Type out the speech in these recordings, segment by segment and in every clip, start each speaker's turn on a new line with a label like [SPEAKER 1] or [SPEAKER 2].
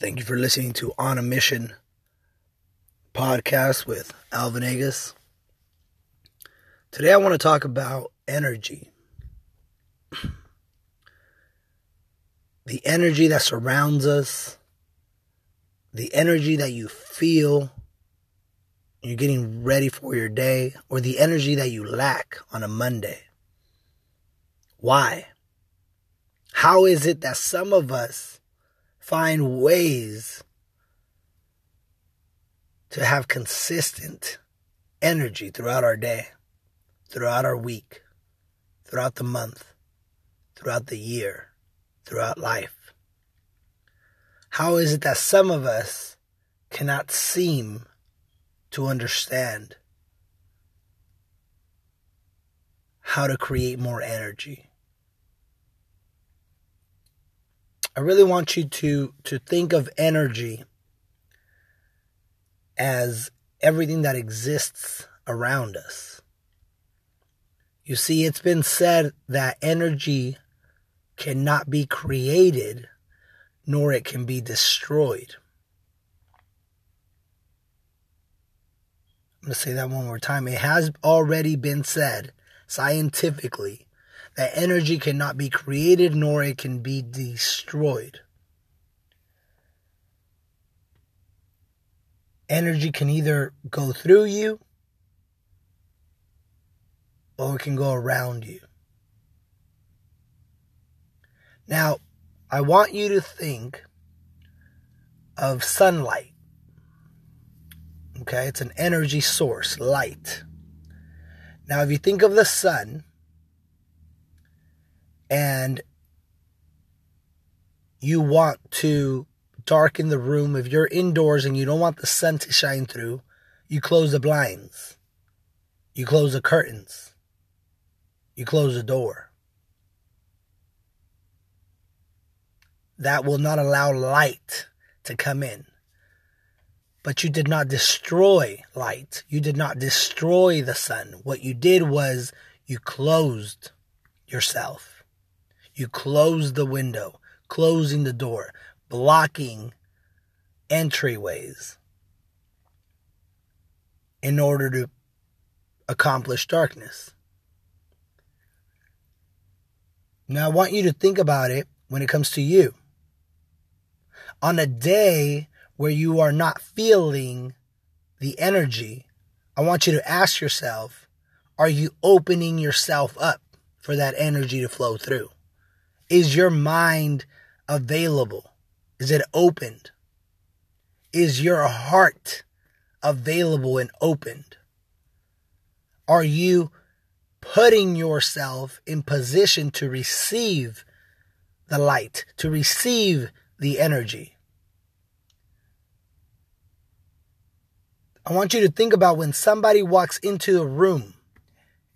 [SPEAKER 1] Thank you for listening to On a Mission podcast with Alvin Agus. Today I want to talk about energy. The energy that surrounds us, the energy that you feel you're getting ready for your day, or the energy that you lack on a Monday. Why? How is it that some of us find ways to have consistent energy throughout our day, throughout our week, throughout the month, throughout the year, throughout life? How is it that some of us cannot seem to understand how to create more energy? I really want you to to think of energy as everything that exists around us. You see, it's been said that energy cannot be created nor it can be destroyed. I'm going to say that one more time. It has already been said scientifically that energy cannot be created nor it can be destroyed. Energy can either go through you or it can go around you. Now, I want you to think of sunlight. Okay, it's an energy source, light. Now, if you think of the sun, and you want to darken the room, if you're indoors and you don't want the sun to shine through, you close the blinds, you close the curtains, you close the door. That will not allow light to come in. But you did not destroy light. You did not destroy the sun. What you did was you closed yourself. You close the window, closing the door, blocking entryways in order to accomplish darkness. Now, I want you to think about it when it comes to you. On a day where you are not feeling the energy, I want you to ask yourself are you opening yourself up for that energy to flow through? Is your mind available? Is it opened? Is your heart available and opened? Are you putting yourself in position to receive the light, to receive the energy? I want you to think about when somebody walks into a room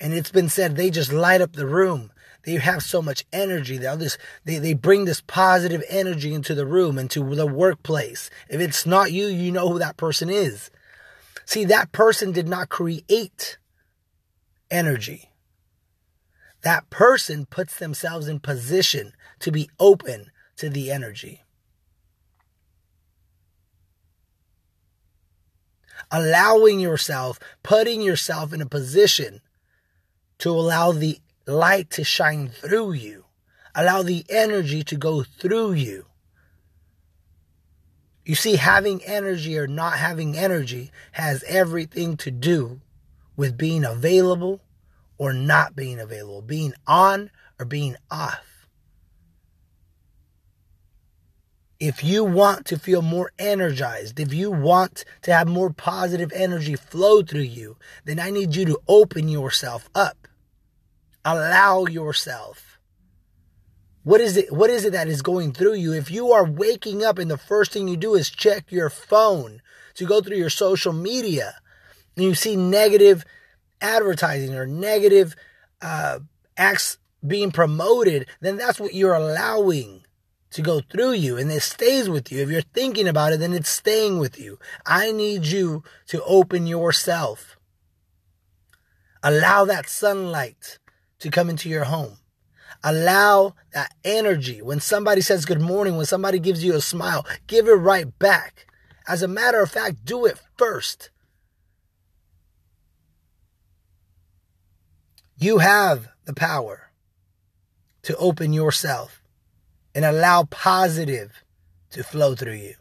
[SPEAKER 1] and it's been said they just light up the room they have so much energy. They this they, they bring this positive energy into the room, into the workplace. If it's not you, you know who that person is. See, that person did not create energy. That person puts themselves in position to be open to the energy. Allowing yourself, putting yourself in a position to allow the light to shine through you. Allow the energy to go through you. You see, having energy or not having energy has everything to do with being available or not being available, being on or being off. If you want to feel more energized, if you want to have more positive energy flow through you, then I need you to open yourself up allow yourself. What is it what is it that is going through you? If you are waking up and the first thing you do is check your phone to go through your social media and you see negative advertising or negative uh, acts being promoted, then that's what you're allowing to go through you and it stays with you. If you're thinking about it, then it's staying with you. I need you to open yourself. Allow that sunlight to come into your home. Allow that energy. When somebody says good morning, when somebody gives you a smile, give it right back. As a matter of fact, do it first. You have the power to open yourself and allow positive to flow through you.